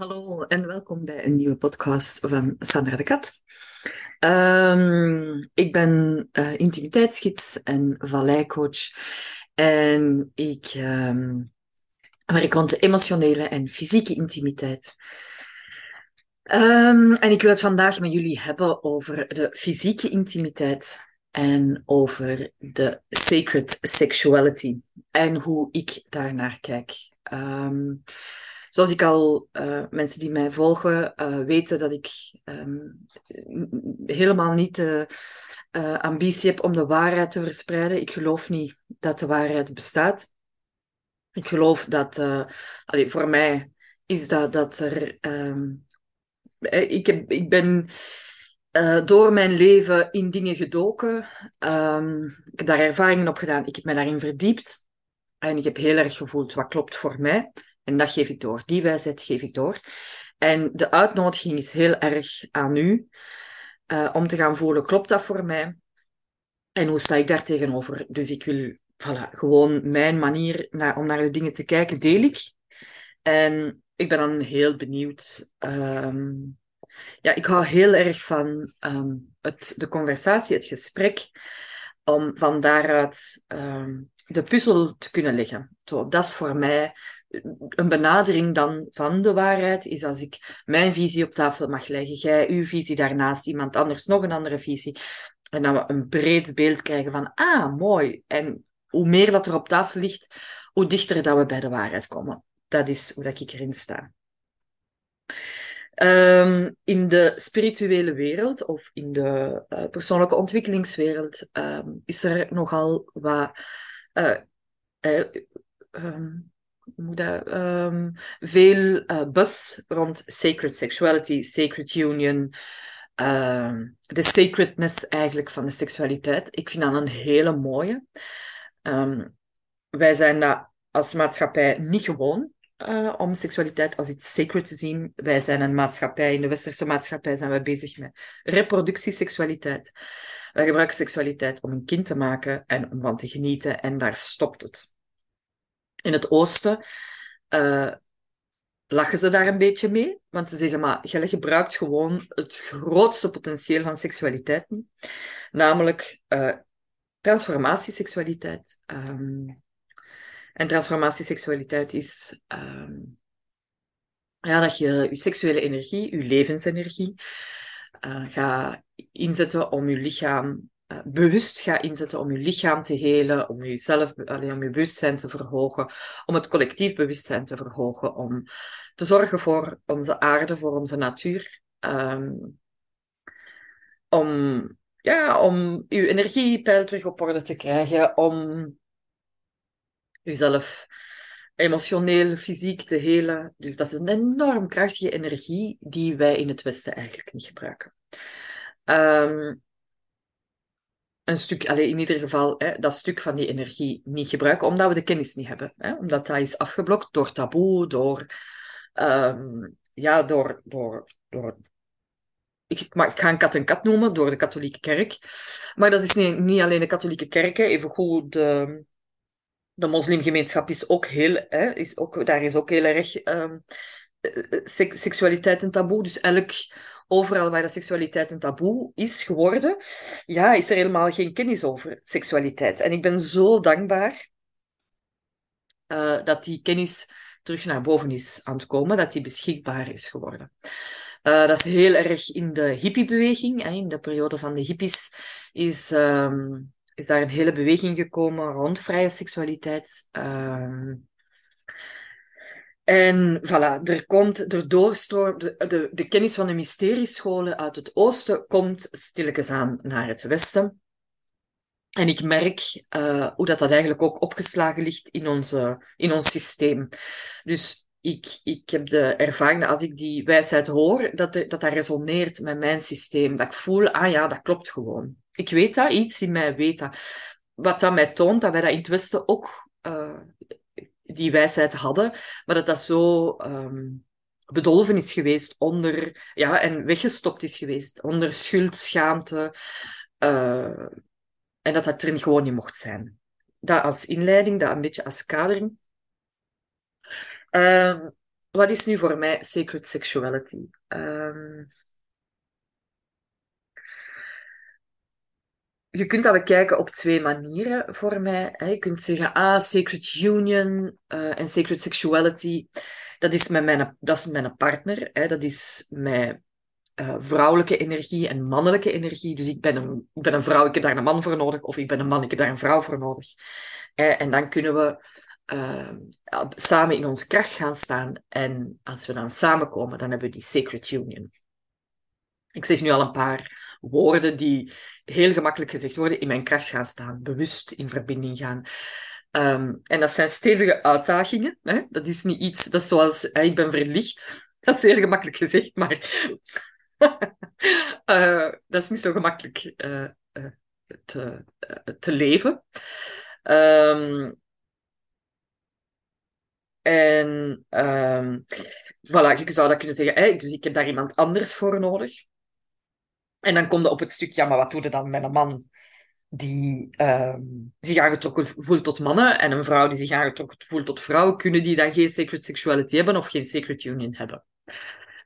Hallo en welkom bij een nieuwe podcast van Sandra de Kat. Um, ik ben uh, intimiteitsgids en valleicoach en ik um, werk rond de emotionele en fysieke intimiteit. Um, en ik wil het vandaag met jullie hebben over de fysieke intimiteit en over de sacred sexuality en hoe ik daarnaar kijk. Zoals ik al, uh, mensen die mij volgen, uh, weten dat ik um, helemaal niet de uh, ambitie heb om de waarheid te verspreiden. Ik geloof niet dat de waarheid bestaat. Ik geloof dat, voor mij is dat, dat er. Um, ik, heb, ik ben door mijn leven in dingen gedoken. Um, ik heb daar ervaringen op gedaan. Ik heb mij daarin verdiept. En ik heb heel erg gevoeld wat klopt voor mij. En dat geef ik door. Die wijsheid geef ik door. En de uitnodiging is heel erg aan u uh, om te gaan voelen, klopt dat voor mij? En hoe sta ik daar tegenover? Dus ik wil voilà, gewoon mijn manier naar, om naar de dingen te kijken, deel ik. En ik ben dan heel benieuwd. Um, ja, ik hou heel erg van um, het, de conversatie, het gesprek, om van daaruit um, de puzzel te kunnen leggen. Zo, dat is voor mij een benadering dan van de waarheid is als ik mijn visie op tafel mag leggen, jij uw visie daarnaast, iemand anders nog een andere visie. En dat we een breed beeld krijgen van, ah, mooi. En hoe meer dat er op tafel ligt, hoe dichter dat we bij de waarheid komen. Dat is hoe dat ik erin sta. Um, in de spirituele wereld of in de uh, persoonlijke ontwikkelingswereld um, is er nogal wat uh, uh, um, um, veel uh, buzz rond sacred sexuality, sacred union, uh, de sacredness eigenlijk van de seksualiteit. Ik vind dat een hele mooie. Um, wij zijn dat als maatschappij niet gewoon. Uh, om seksualiteit als iets sacred te zien. Wij zijn een maatschappij, in de westerse maatschappij zijn wij bezig met reproductieseksualiteit. Wij gebruiken seksualiteit om een kind te maken en om van te genieten en daar stopt het. In het oosten uh, lachen ze daar een beetje mee, want ze zeggen, maar je gebruikt gewoon het grootste potentieel van seksualiteit namelijk uh, transformatieseksualiteit. Um, en transformatieseksualiteit is um, ja, dat je je seksuele energie, je levensenergie, uh, gaat inzetten om je lichaam uh, bewust gaat inzetten om je lichaam te helen, om jezelf, alleen om je bewustzijn te verhogen, om het collectief bewustzijn te verhogen, om te zorgen voor onze aarde, voor onze natuur. Um, om, ja, om je energiepeil terug op orde te krijgen, om jezelf emotioneel, fysiek te helen. Dus dat is een enorm krachtige energie die wij in het Westen eigenlijk niet gebruiken. Um, een stuk, allez, in ieder geval hè, dat stuk van die energie niet gebruiken, omdat we de kennis niet hebben. Hè, omdat dat is afgeblokt door taboe, door, um, ja, door, door, door ik, maar ik ga een kat en kat noemen, door de katholieke kerk. Maar dat is niet, niet alleen de katholieke kerk, even goed de, de moslimgemeenschap is ook heel, hè, is ook, daar is ook heel erg um, seksualiteit een taboe. Dus elk overal waar de seksualiteit een taboe is geworden, ja, is er helemaal geen kennis over seksualiteit. En ik ben zo dankbaar uh, dat die kennis terug naar boven is aan het komen, dat die beschikbaar is geworden. Uh, dat is heel erg in de hippiebeweging. In de periode van de hippies is, is daar een hele beweging gekomen rond vrije seksualiteit. Um, en voilà, er komt, er doorstroom, de, de, kennis van de mysteriescholen uit het oosten komt stilletjes aan naar het westen. En ik merk uh, hoe dat, dat eigenlijk ook opgeslagen ligt in, onze, in ons systeem. Dus ik, ik heb de ervaring dat als ik die wijsheid hoor, dat, dat dat resoneert met mijn systeem. Dat ik voel, ah ja, dat klopt gewoon. Ik weet dat, iets in mij weet dat. Wat dat mij toont dat wij dat in het Westen ook uh, die wijsheid hadden, maar dat dat zo um, bedolven is geweest onder, ja, en weggestopt is geweest onder schuld, schaamte, uh, en dat dat er gewoon niet mocht zijn. Dat als inleiding, dat een beetje als kadering. Uh, wat is nu voor mij sacred sexuality? Ehm, je kunt dat bekijken op twee manieren voor mij. Je kunt zeggen, ah, sacred union uh, en sacred sexuality, dat is met mijn, dat is mijn partner. Hè? Dat is met uh, vrouwelijke energie en mannelijke energie. Dus ik ben, een, ik ben een vrouw, ik heb daar een man voor nodig. Of ik ben een man, ik heb daar een vrouw voor nodig. En dan kunnen we uh, samen in onze kracht gaan staan. En als we dan samenkomen, dan hebben we die sacred union. Ik zeg nu al een paar woorden die heel gemakkelijk gezegd worden. In mijn kracht gaan staan, bewust in verbinding gaan. Um, en dat zijn stevige uitdagingen. Hè? Dat is niet iets, dat zoals ik ben verlicht. Dat is heel gemakkelijk gezegd, maar uh, dat is niet zo gemakkelijk uh, te, te leven. Um, en um, voilà, je zou dat kunnen zeggen, dus ik heb daar iemand anders voor nodig. En dan kom je op het stuk, ja, maar wat doe je dan met een man die um, zich aangetrokken voelt tot mannen en een vrouw die zich aangetrokken voelt tot vrouwen? Kunnen die dan geen sacred sexuality hebben of geen sacred union hebben?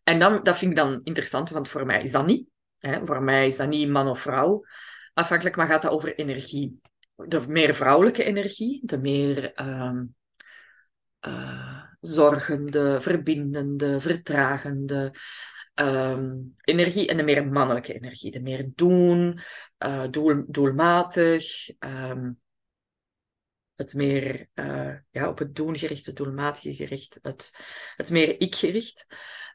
En dan, dat vind ik dan interessant, want voor mij is dat niet. Hè? Voor mij is dat niet man of vrouw afhankelijk, maar gaat dat over energie. De meer vrouwelijke energie, de meer um, uh, zorgende, verbindende, vertragende um, energie en de meer mannelijke energie. De meer doen, uh, doel, doelmatig, um, het meer uh, ja, op het doen gericht, het doelmatige gericht, het, het meer ik gericht.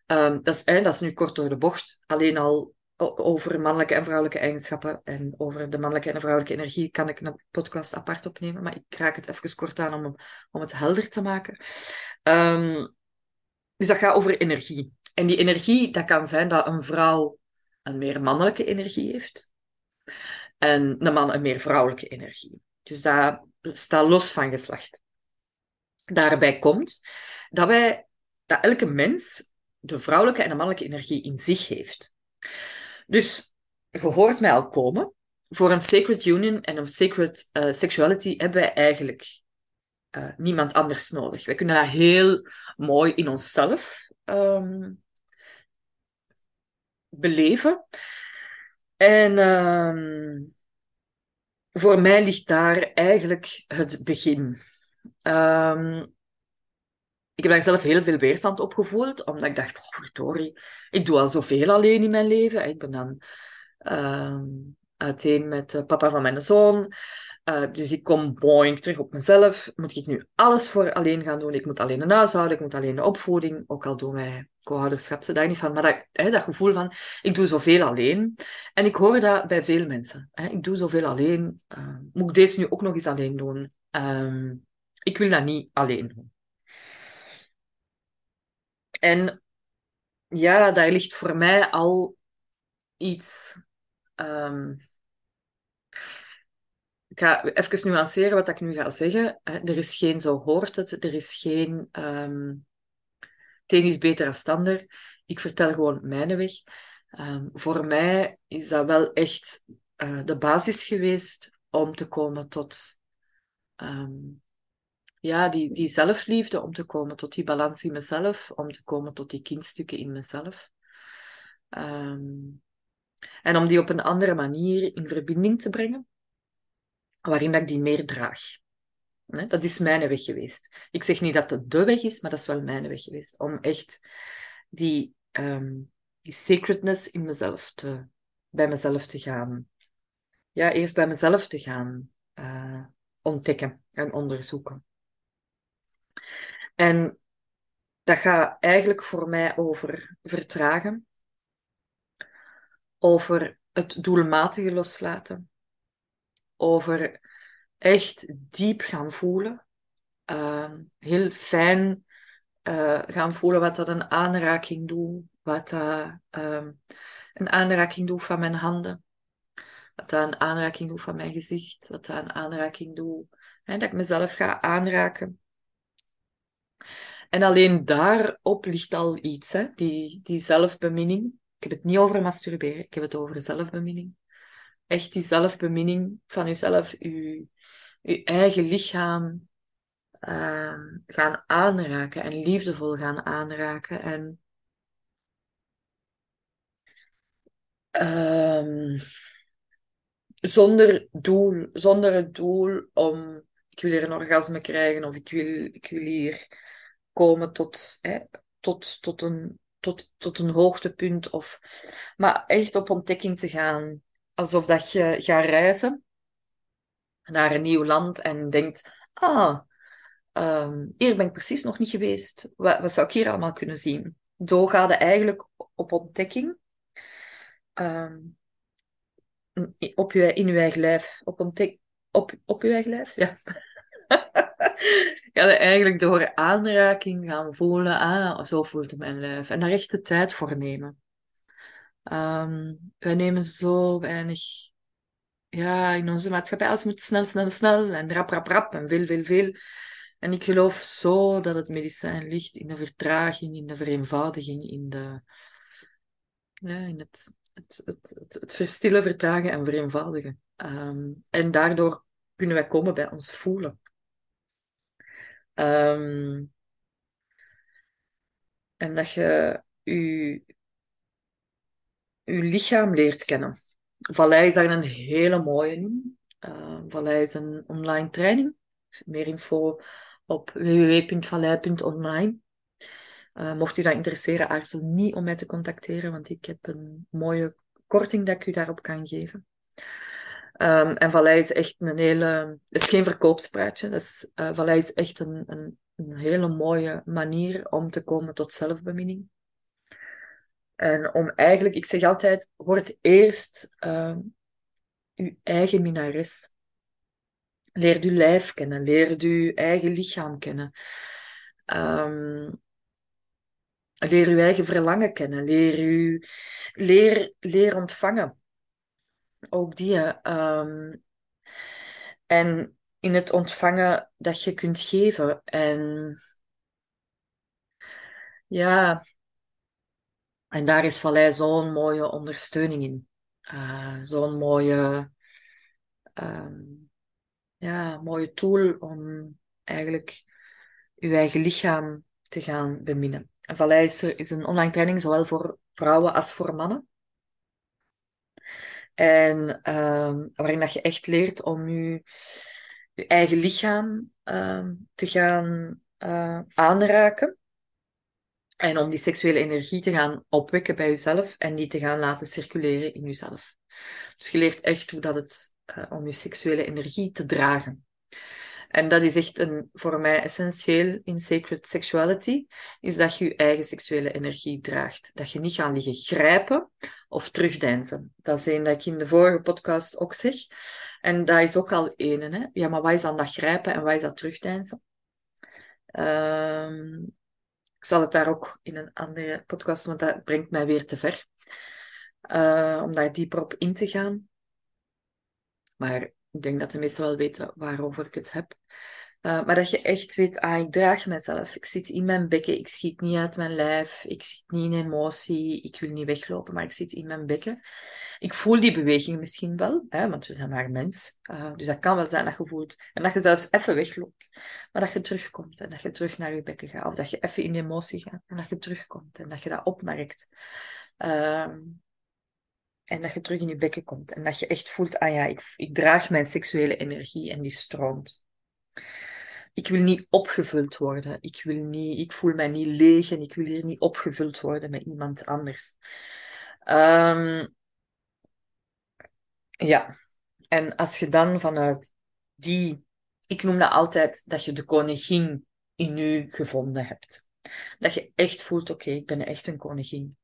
Um, dat, is, eh, dat is nu kort door de bocht. Alleen al over mannelijke en vrouwelijke eigenschappen en over de mannelijke en vrouwelijke energie kan ik een podcast apart opnemen, maar ik raak het even kort aan om, om het helder te maken. Dus dat gaat over energie. En die energie, dat kan zijn dat een vrouw een meer mannelijke energie heeft en een man een meer vrouwelijke energie. Dus dat staat los van geslacht. Daarbij komt dat wij, dat elke mens de vrouwelijke en de mannelijke energie in zich heeft. Dus je hoort mij al komen. Voor een sacred union en een sacred uh, sexuality hebben wij eigenlijk uh, niemand anders nodig. Wij kunnen dat heel mooi in onszelf um, beleven. En um, voor mij ligt daar eigenlijk het begin. Um, ik heb daar zelf heel veel weerstand op gevoeld, omdat ik dacht, oh, verdorie, ik doe al zoveel alleen in mijn leven. Ik ben dan uh, uiteen met papa van mijn zoon. Uh, dus ik kom boing terug op mezelf. Moet ik nu alles voor alleen gaan doen? Ik moet alleen een huishouden, ik moet alleen de opvoeding. Ook al doen wij co-ouderschap ze niet van. Maar dat, hè, dat gevoel van, ik doe zoveel alleen. En ik hoor dat bij veel mensen. Hè. Ik doe zoveel alleen. Uh, moet ik deze nu ook nog eens alleen doen? Uh, ik wil dat niet alleen doen. En ja, daar ligt voor mij al iets. Um, ik ga even nuanceren wat ik nu ga zeggen. Er is geen zo hoort het, er is geen um, ehm, is beter dan stander. Ik vertel gewoon mijn weg. Um, voor mij is dat wel echt uh, de basis geweest om te komen tot um, ja, die, die zelfliefde, om te komen tot die balans in mezelf, om te komen tot die kindstukken in mezelf. En om die op een andere manier in verbinding te brengen, waarin dat ik die meer draag. Dat is mijn weg geweest. Ik zeg niet dat het de weg is, maar dat is wel mijn weg geweest. Om echt die, um, die sacredness in mezelf te, bij mezelf te gaan. Ja, eerst bij mezelf te gaan uh, ontdekken en onderzoeken. En dat gaat eigenlijk voor mij over vertragen, over het doelmatige loslaten, over echt diep gaan voelen, uh, heel fijn uh, gaan voelen wat dat een aanraking doet, wat dat uh, een aanraking doet van mijn handen, wat dat een aanraking doet van mijn gezicht, wat dat een aanraking doet, hè, dat ik mezelf ga aanraken. En alleen daarop ligt al iets, hè? Die, die zelfbeminning. Ik heb het niet over masturberen, ik heb het over zelfbeminning. Echt die zelfbeminning van jezelf, je, eigen lichaam ehm, gaan aanraken en liefdevol gaan aanraken. En ehm, zonder doel, zonder het doel om ik wil hier een orgasme krijgen of ik wil, ik wil hier komen tot, hè, tot, tot, een, tot, tot een hoogtepunt. Of, maar echt op ontdekking te gaan. Alsof dat je gaat reizen naar een nieuw land en denkt, ah, ehm, hier ben ik precies nog niet geweest. Wat, wat zou ik hier allemaal kunnen zien? Je eigenlijk op ontdekking. Um, op je, in je eigen lijf. Op, ontdek, op, op je eigen lijf, ja. ja, eigenlijk door aanraking gaan voelen, ah, zo voelt mijn lijf. En daar echt de tijd voor nemen. Um, wij nemen zo weinig ja, in onze maatschappij. Alles moet snel, snel, snel. En rap, rap, rap. En veel, veel, veel. En ik geloof zo dat het medicijn ligt in de vertraging, in de vereenvoudiging, in, de, ja, in het, het, het, het, verstillen, vertragen en vereenvoudigen. Um, en daardoor kunnen wij komen bij ons voelen. Um, en dat je je, je lichaam leert kennen. Vallei is daar een hele mooie in. Uh, Vallei is een online training. Meer info op www.vallei.online. Uh, mocht u dat interesseren, aarzel niet om mij te contacteren, want ik heb een mooie korting dat ik u daarop kan geven. Um, en Vallei is echt een hele... Is geen verkoopspraatje. Uh, Vallei is echt een, een, een, hele mooie manier om te komen tot zelfbeminning. En om eigenlijk... Ik zeg altijd, word eerst uh, uw eigen minares. Leer uw lijf kennen. Leer uw eigen lichaam kennen. Um, leer uw eigen verlangen kennen. Leer, u, leer, leer ontvangen ook die. Um, en in het ontvangen dat je kunt geven. En ja, en daar is Vallei zo'n mooie ondersteuning in. Uh, zo'n mooie, um, ja, mooie tool om eigenlijk je eigen lichaam te gaan beminnen. Vallei is, is een online training, zowel voor vrouwen als voor mannen. En ehm, waarin dat je echt leert om je, eigen lichaam ehm, te gaan uh, aanraken. En om die seksuele energie te gaan opwekken bij jezelf en die te gaan laten circuleren in jezelf. Dus je leert echt hoe dat het uh, om je seksuele energie te dragen. En dat is echt een, voor mij essentieel in Sacred Sexuality, is dat je je eigen seksuele energie draagt. Dat je niet gaat liggen grijpen of terugdeinzen. Dat is een dat ik in de vorige podcast ook zeg. En dat is ook al één. Hè? Ja, maar wat is dan dat grijpen en wat is dat terugdeinzen? Um, ik zal het daar ook in een andere podcast, want dat brengt mij weer te ver. Uh, om daar dieper op in te gaan. Maar ik denk dat de meesten wel weten waarover ik het heb. Uh, maar dat je echt weet, ah, ik draag mezelf. Ik zit in mijn bekken, ik schiet niet uit mijn lijf, ik zit niet in emotie, ik wil niet weglopen, maar ik zit in mijn bekken. Ik voel die beweging misschien wel, hè, want we zijn maar mens. Uh, dus dat kan wel zijn dat je voelt. En dat je zelfs even wegloopt, maar dat je terugkomt en dat je terug naar je bekken gaat. Of dat je even in emotie gaat en dat je terugkomt en dat je dat opmerkt. Uh, en dat je terug in je bekken komt. En dat je echt voelt, ah ja, ik, ik draag mijn seksuele energie en die stroomt. Ik wil niet opgevuld worden. Ik, wil niet, ik voel mij niet leeg en ik wil hier niet opgevuld worden met iemand anders. Um, ja, en als je dan vanuit die, ik noem dat altijd dat je de koningin in u gevonden hebt. Dat je echt voelt, oké, ik ben echt een koningin.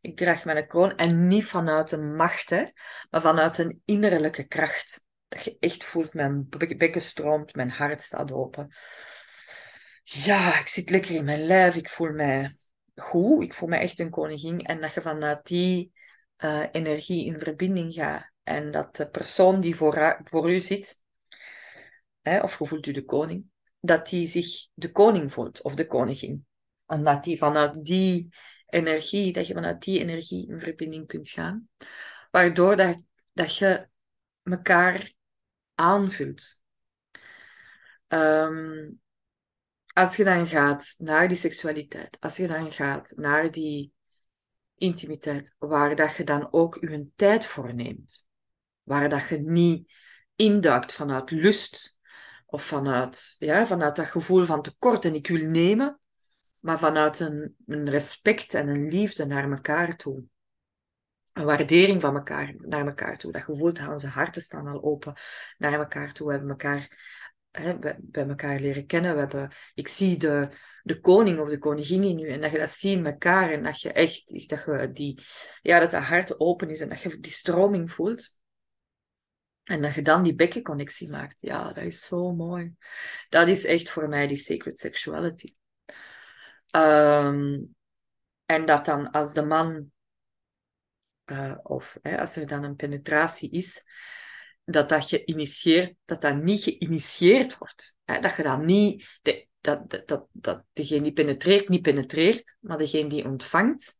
Ik draag mijn kroon en niet vanuit een macht, hè, maar vanuit een innerlijke kracht. Dat je echt voelt, mijn bekken stroomt, mijn hart staat open. Ja, ik zit lekker in mijn lijf, ik voel mij goed, ik voel mij echt een koningin. En dat je vanuit die uh, energie in verbinding gaat. En dat de persoon die voor, voor u zit, hè, of je voelt u de koning, dat die zich de koning voelt, of de koningin. En dat die vanuit die energie, dat je vanuit die energie in verbinding kunt gaan. Waardoor dat, dat je elkaar aanvult. Um, als je dan gaat naar die seksualiteit, als je dan gaat naar die intimiteit, waar dat je dan ook je tijd voor neemt, waar dat je niet induikt vanuit lust of vanuit, ja, vanuit dat gevoel van tekort en ik wil nemen, maar vanuit een, een respect en een liefde naar elkaar toe. Een waardering van elkaar naar elkaar toe. Dat gevoel dat onze harten staan al open naar elkaar toe. We hebben elkaar bij, elkaar leren kennen. We hebben, ik zie de, de koning of de koningin in u. En dat je dat ziet in elkaar. En dat je echt dat je die, ja, dat, dat hart open is en dat je die stroming voelt. En dat je dan die bekkenconnectie maakt. Ja, dat is zo mooi. Dat is echt voor mij die sacred sexuality. Um, en dat dan als de man, uh, of hè, als er dan een penetratie is, dat dat geïnitieerd, dat dat niet geïnitieerd wordt. Hè? Dat je dan niet, de, dat, dat, dat, dat degene die penetreert, niet penetreert, maar degene die ontvangt,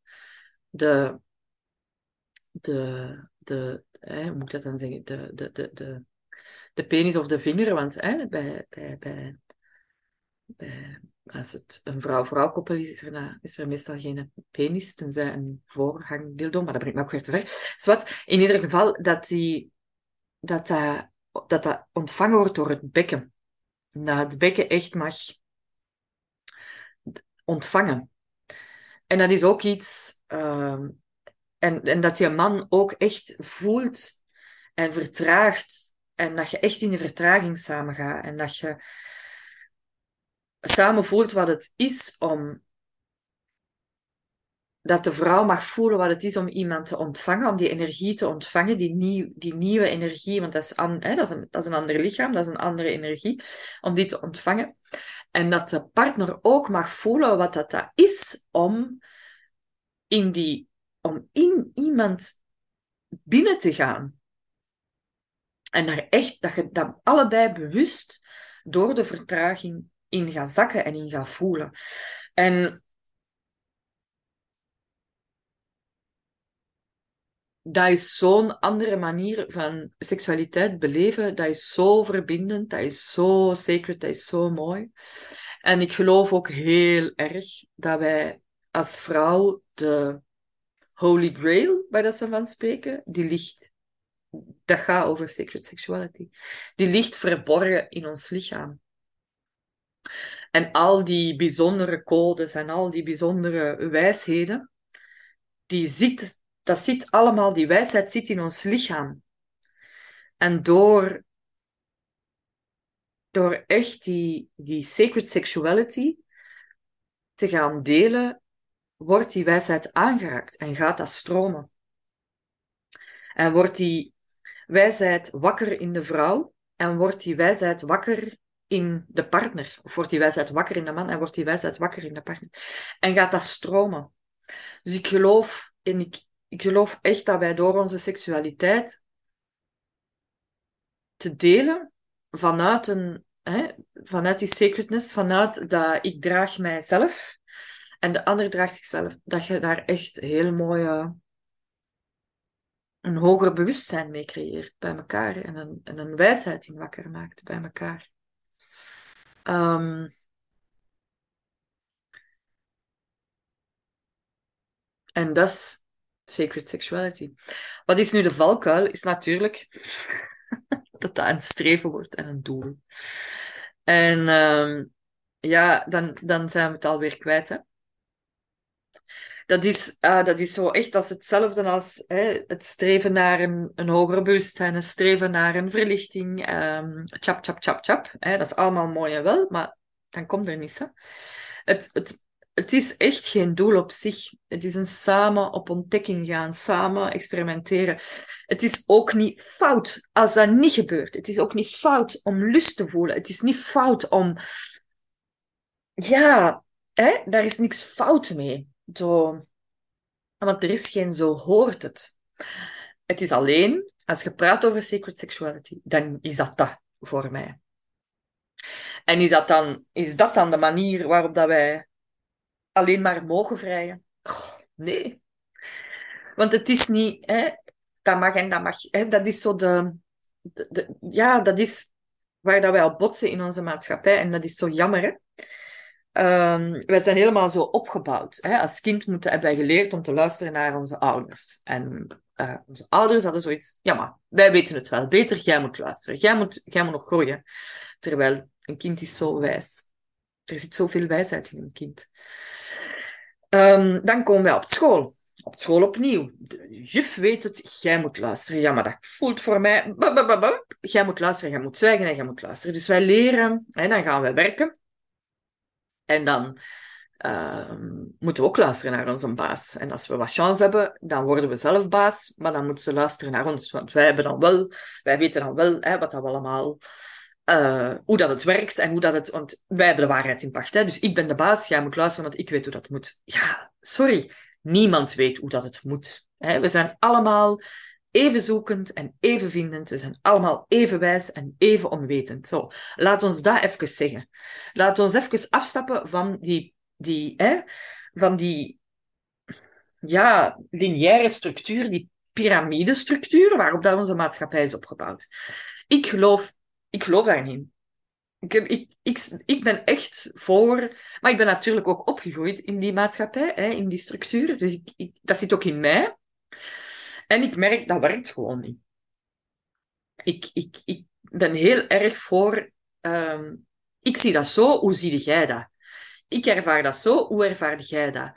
de, de, de hè, hoe moet ik dat dan zeggen, de, de, de, de, de penis of de vinger, want hè, bij, bij, bij, bij, als het een vrouw-vrouw koppel is, is er, is er meestal geen penis, tenzij een voorhangdildo, maar dat brengt me ook weer te ver. Zwat, in ieder geval dat die dat dat, dat dat ontvangen wordt door het bekken. Dat het bekken echt mag ontvangen. En dat is ook iets... Uh, en, en dat je man ook echt voelt en vertraagt. En dat je echt in de vertraging samen gaat. En dat je samen voelt wat het is om dat de vrouw mag voelen wat het is om iemand te ontvangen, om die energie te ontvangen, die, nieuw, die nieuwe energie, want dat is, an, hè, dat, is een, dat is een ander lichaam, dat is een andere energie, om die te ontvangen. En dat de partner ook mag voelen wat dat, dat is om in, die, om in iemand binnen te gaan. En daar echt, dat je dat allebei bewust door de vertraging in gaat zakken en in gaat voelen. En dat is zo'n andere manier van seksualiteit beleven. Dat is zo verbindend, dat is zo sacred, dat is zo mooi. En ik geloof ook heel erg dat wij als vrouw de Holy Grail, waar dat ze van spreken, die ligt, dat gaat over sacred sexuality, die ligt verborgen in ons lichaam. En al die bijzondere codes en al die bijzondere wijsheden, die zit dat zit allemaal, die wijsheid zit in ons lichaam. En door, door echt die, die sacred sexuality te gaan delen, wordt die wijsheid aangeraakt en gaat dat stromen. En wordt die wijsheid wakker in de vrouw en wordt die wijsheid wakker in de partner. Of wordt die wijsheid wakker in de man en wordt die wijsheid wakker in de partner. En gaat dat stromen. Dus ik geloof en ik, ik geloof echt dat wij door onze seksualiteit te delen vanuit, een, hè, vanuit die sacredness, vanuit dat ik draag mijzelf en de ander draagt zichzelf, dat je daar echt heel mooie, een hoger bewustzijn mee creëert bij elkaar en een, en een wijsheid in wakker maakt bij elkaar. Um, en dat is sacred sexuality. Wat is nu de valkuil? Is natuurlijk dat dat een streven wordt en een doel. En um, ja, dan, dan zijn we het alweer kwijt. Hè? Dat, is, uh, dat is zo echt als hetzelfde als hè, het streven naar een, een hoger bewustzijn, het streven naar een verlichting. Um, chap, chap, chap, chap. Hè? Dat is allemaal mooi en wel, maar dan komt er niets. Hè? Het, het, het is echt geen doel op zich. Het is een samen op ontdekking gaan, samen experimenteren. Het is ook niet fout als dat niet gebeurt. Het is ook niet fout om lust te voelen. Het is niet fout om. Ja, hè, daar is niks fout mee. Zo... Want er is geen zo hoort het. Het is alleen, als je praat over secret sexuality, dan is dat dat voor mij. En is dat dan, is dat dan de manier waarop dat wij alleen maar mogen vrijen. nee. Want het is niet, hè, dat mag en dat mag. Hè, dat is zo de, de, Ja, dat is waar dat wij op botsen in onze maatschappij. En dat is zo jammer. Hè? Um, wij zijn helemaal zo opgebouwd. Hè? Als kind moeten, hebben wij geleerd om te luisteren naar onze ouders. En uh, onze ouders hadden zoiets, ja maar, wij weten het wel. Beter, jij moet luisteren. Jij moet, jij moet nog groeien. Terwijl een kind is zo wijs. Er zit zoveel wijsheid in een kind. Um, dan komen wij op school. Op school opnieuw. Juf weet het, jij moet luisteren. Ja, maar dat voelt voor mij... Jij moet luisteren, jij moet zwijgen en jij moet luisteren. Dus wij leren, en dan gaan we werken. En dan uh, moeten we ook luisteren naar onze baas. En als we wat chance hebben, dan worden we zelf baas, maar dan moeten ze luisteren naar ons. Want wij, hebben dan wel, wij weten dan wel hè, wat dat allemaal, uh, hoe dat het werkt en hoe dat het... Want wij hebben de waarheid in pacht. Hè? Dus ik ben de baas, jij moet luisteren, want ik weet hoe dat moet. Ja, sorry. Niemand weet hoe dat het moet. Hè? We zijn allemaal even zoekend en even vindend. We zijn allemaal even wijs en even onwetend. Zo, laat ons dat even zeggen. Laat ons even afstappen van die, die, hè, van die ja, lineaire structuur, die piramidestructuur waarop dat onze maatschappij is opgebouwd. Ik geloof, ik geloof daarin. Ik, ik, ik, ik ben echt voor, maar ik ben natuurlijk ook opgegroeid in die maatschappij, hè, in die structuur. Dus ik, dat zit ook in mij. En ik merk, dat werkt gewoon niet. Ik, ik, ik ben heel erg voor... Um, ik zie dat zo, hoe zie jij dat? Ik ervaar dat zo, hoe ervaar jij dat?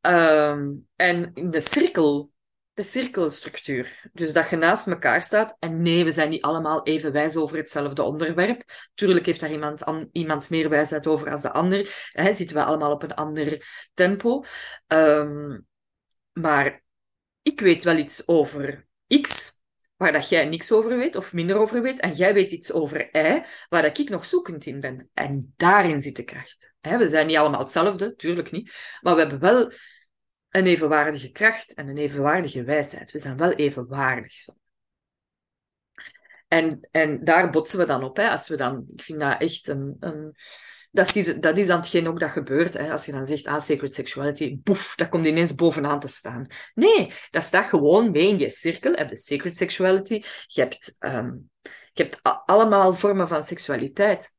Um, en in de cirkel, de cirkelstructuur. Dus dat je naast elkaar staat. En nee, we zijn niet allemaal even wijs over hetzelfde onderwerp. Tuurlijk heeft daar iemand, an, iemand meer wijsheid over als de ander. Hè, zitten we allemaal op een ander tempo. Um, maar ik weet wel iets over X, waar dat jij niks over weet of minder over weet, en jij weet iets over Y, waar dat ik nog zoekend in ben. En daarin zit de kracht. We zijn niet allemaal hetzelfde, tuurlijk niet, maar we hebben wel een evenwaardige kracht en een evenwaardige wijsheid. We zijn wel evenwaardig. En, en daar botsen we dan op. Hè. Als we dan, ik vind dat echt een, een dat, zie, dat is dan hetgeen ook dat gebeurt. Hè. Als je dan zegt, ah, sacred sexuality, boef, dat komt ineens bovenaan te staan. Nee, dat staat gewoon mee in je cirkel. Je hebt de sacred sexuality, je hebt, um, je hebt allemaal vormen van seksualiteit.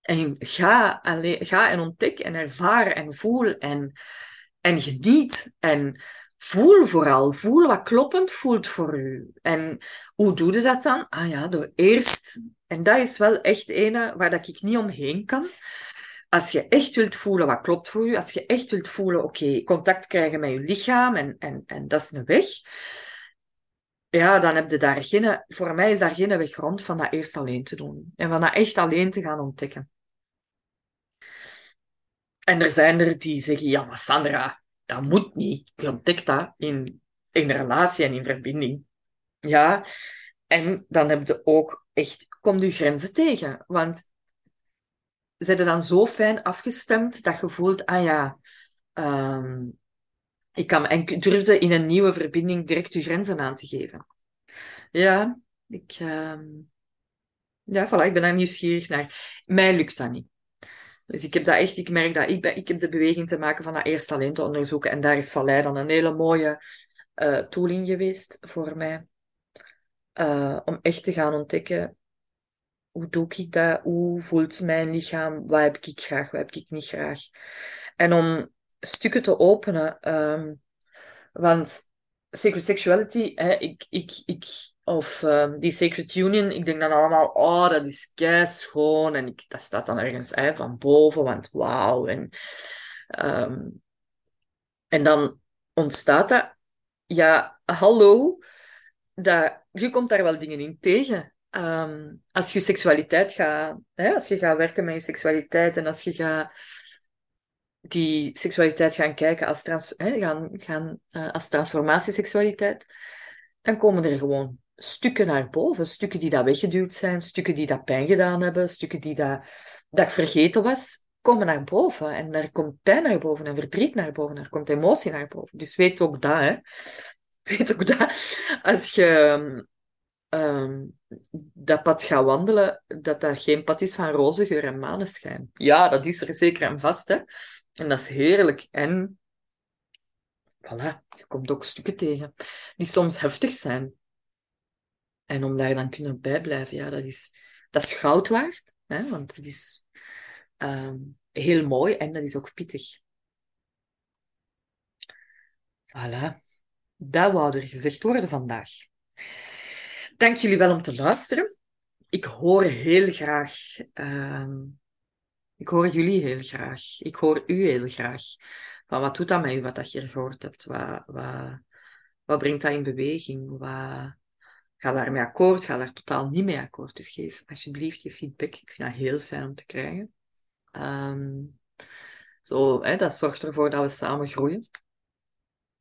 En ga, ga en ontdek en ervaar en voel en, en geniet. En voel vooral. Voel wat kloppend voelt voor u. En hoe doe je dat dan? Ah ja, door eerst... En dat is wel echt ene waar dat ik niet omheen kan. Als je echt wilt voelen wat klopt voor u, als je echt wilt voelen, oké, contact krijgen met je lichaam en, en, en dat is een weg, ja, dan heb je daar geen... Voor mij is daar geen weg rond van dat eerst alleen te doen. En van dat echt alleen te gaan ontdekken. En er zijn er die zeggen, ja, maar Sandra, dat moet niet. Je ontdekt dat in, in relatie en in verbinding. Ja, en dan heb je ook echt, kom je grenzen tegen. Want zijn dan zo fijn afgestemd dat je voelt, ah ja, um, ik kan en durfde in een nieuwe verbinding direct je grenzen aan te geven. Ja, ik, um, ja, voilà, ik ben daar nieuwsgierig naar. Mij lukt dat niet. Dus ik heb dat echt, ik merk dat ik, ik heb de beweging te maken van dat eerst alleen te onderzoeken. En daar is Vallei dan een hele mooie uh, tooling geweest voor mij. Uh, om echt te gaan ontdekken, hoe doe ik dat? Hoe voelt mijn lichaam? Wat heb ik graag? Wat heb ik niet graag? En om stukken te openen. Um, want Sacred Sexuality, hè, ik, ik, ik, of um, die Sacred Union, ik denk dan allemaal, oh, dat is kei schoon. En ik, dat staat dan ergens hè, van boven, want wauw. En, um, en dan ontstaat dat, ja, hallo, dat, je komt daar wel dingen in tegen. Um, als je seksualiteit gaat, hè, als je gaat werken met je seksualiteit en als je gaat die seksualiteit gaan kijken als, trans, hè, gaan, gaan, uh, als transformatieseksualiteit, dan komen er gewoon stukken naar boven. Stukken die dat weggeduwd zijn, stukken die dat pijn gedaan hebben, stukken die dat, dat ik vergeten was, komen naar boven. En er komt pijn naar boven en verdriet naar boven, er komt emotie naar boven. Dus weet ook dat, hè. Weet ook dat, als je um, dat pad gaat wandelen, dat dat geen pad is van roze geur en maneschijn. Ja, dat is er zeker en vast, hè. En dat is heerlijk. En voilà, je komt ook stukken tegen die soms heftig zijn. En om daar dan kunnen bijblijven, ja, dat is, dat is goud waard. Hè? Want het is, um, heel mooi en dat is ook pittig. Voilà. Dat wou er gezegd worden vandaag. Dank jullie wel om te luisteren. Ik hoor heel graag. Uh, ik hoor jullie heel graag. Ik hoor u heel graag. Wat doet dat met u, wat dat je gehoord hebt? Wat, wat, wat brengt dat in beweging? Wat, ga daarmee akkoord? Ga daar totaal niet mee akkoord. Dus geef alsjeblieft je feedback. Ik vind dat heel fijn om te krijgen. Um, zo, dat zorgt ervoor dat we samen groeien.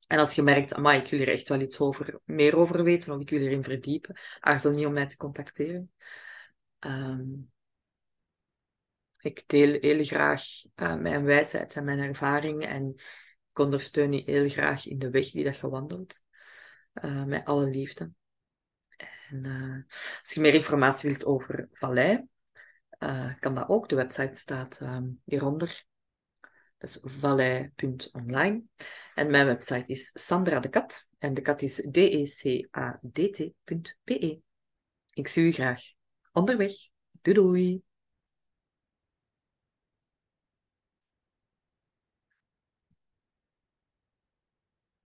En als je merkt, amai, ik wil er echt wel iets over, meer over weten of ik wil erin verdiepen, aarzel niet om mij te contacteren. Um, ik deel heel graag uh, mijn wijsheid en mijn ervaring en ik ondersteun je heel graag in de weg die dat je wandelt. Uh, met alle liefde. En uh, als je meer informatie wilt over Vallei, kan dat ook. De website staat um, hieronder. Dat is vallei.online. En mijn website is Sandra de Kat. En de kat is d-e-c-a-d-t.be. Ik zie u graag onderweg. Doei doei!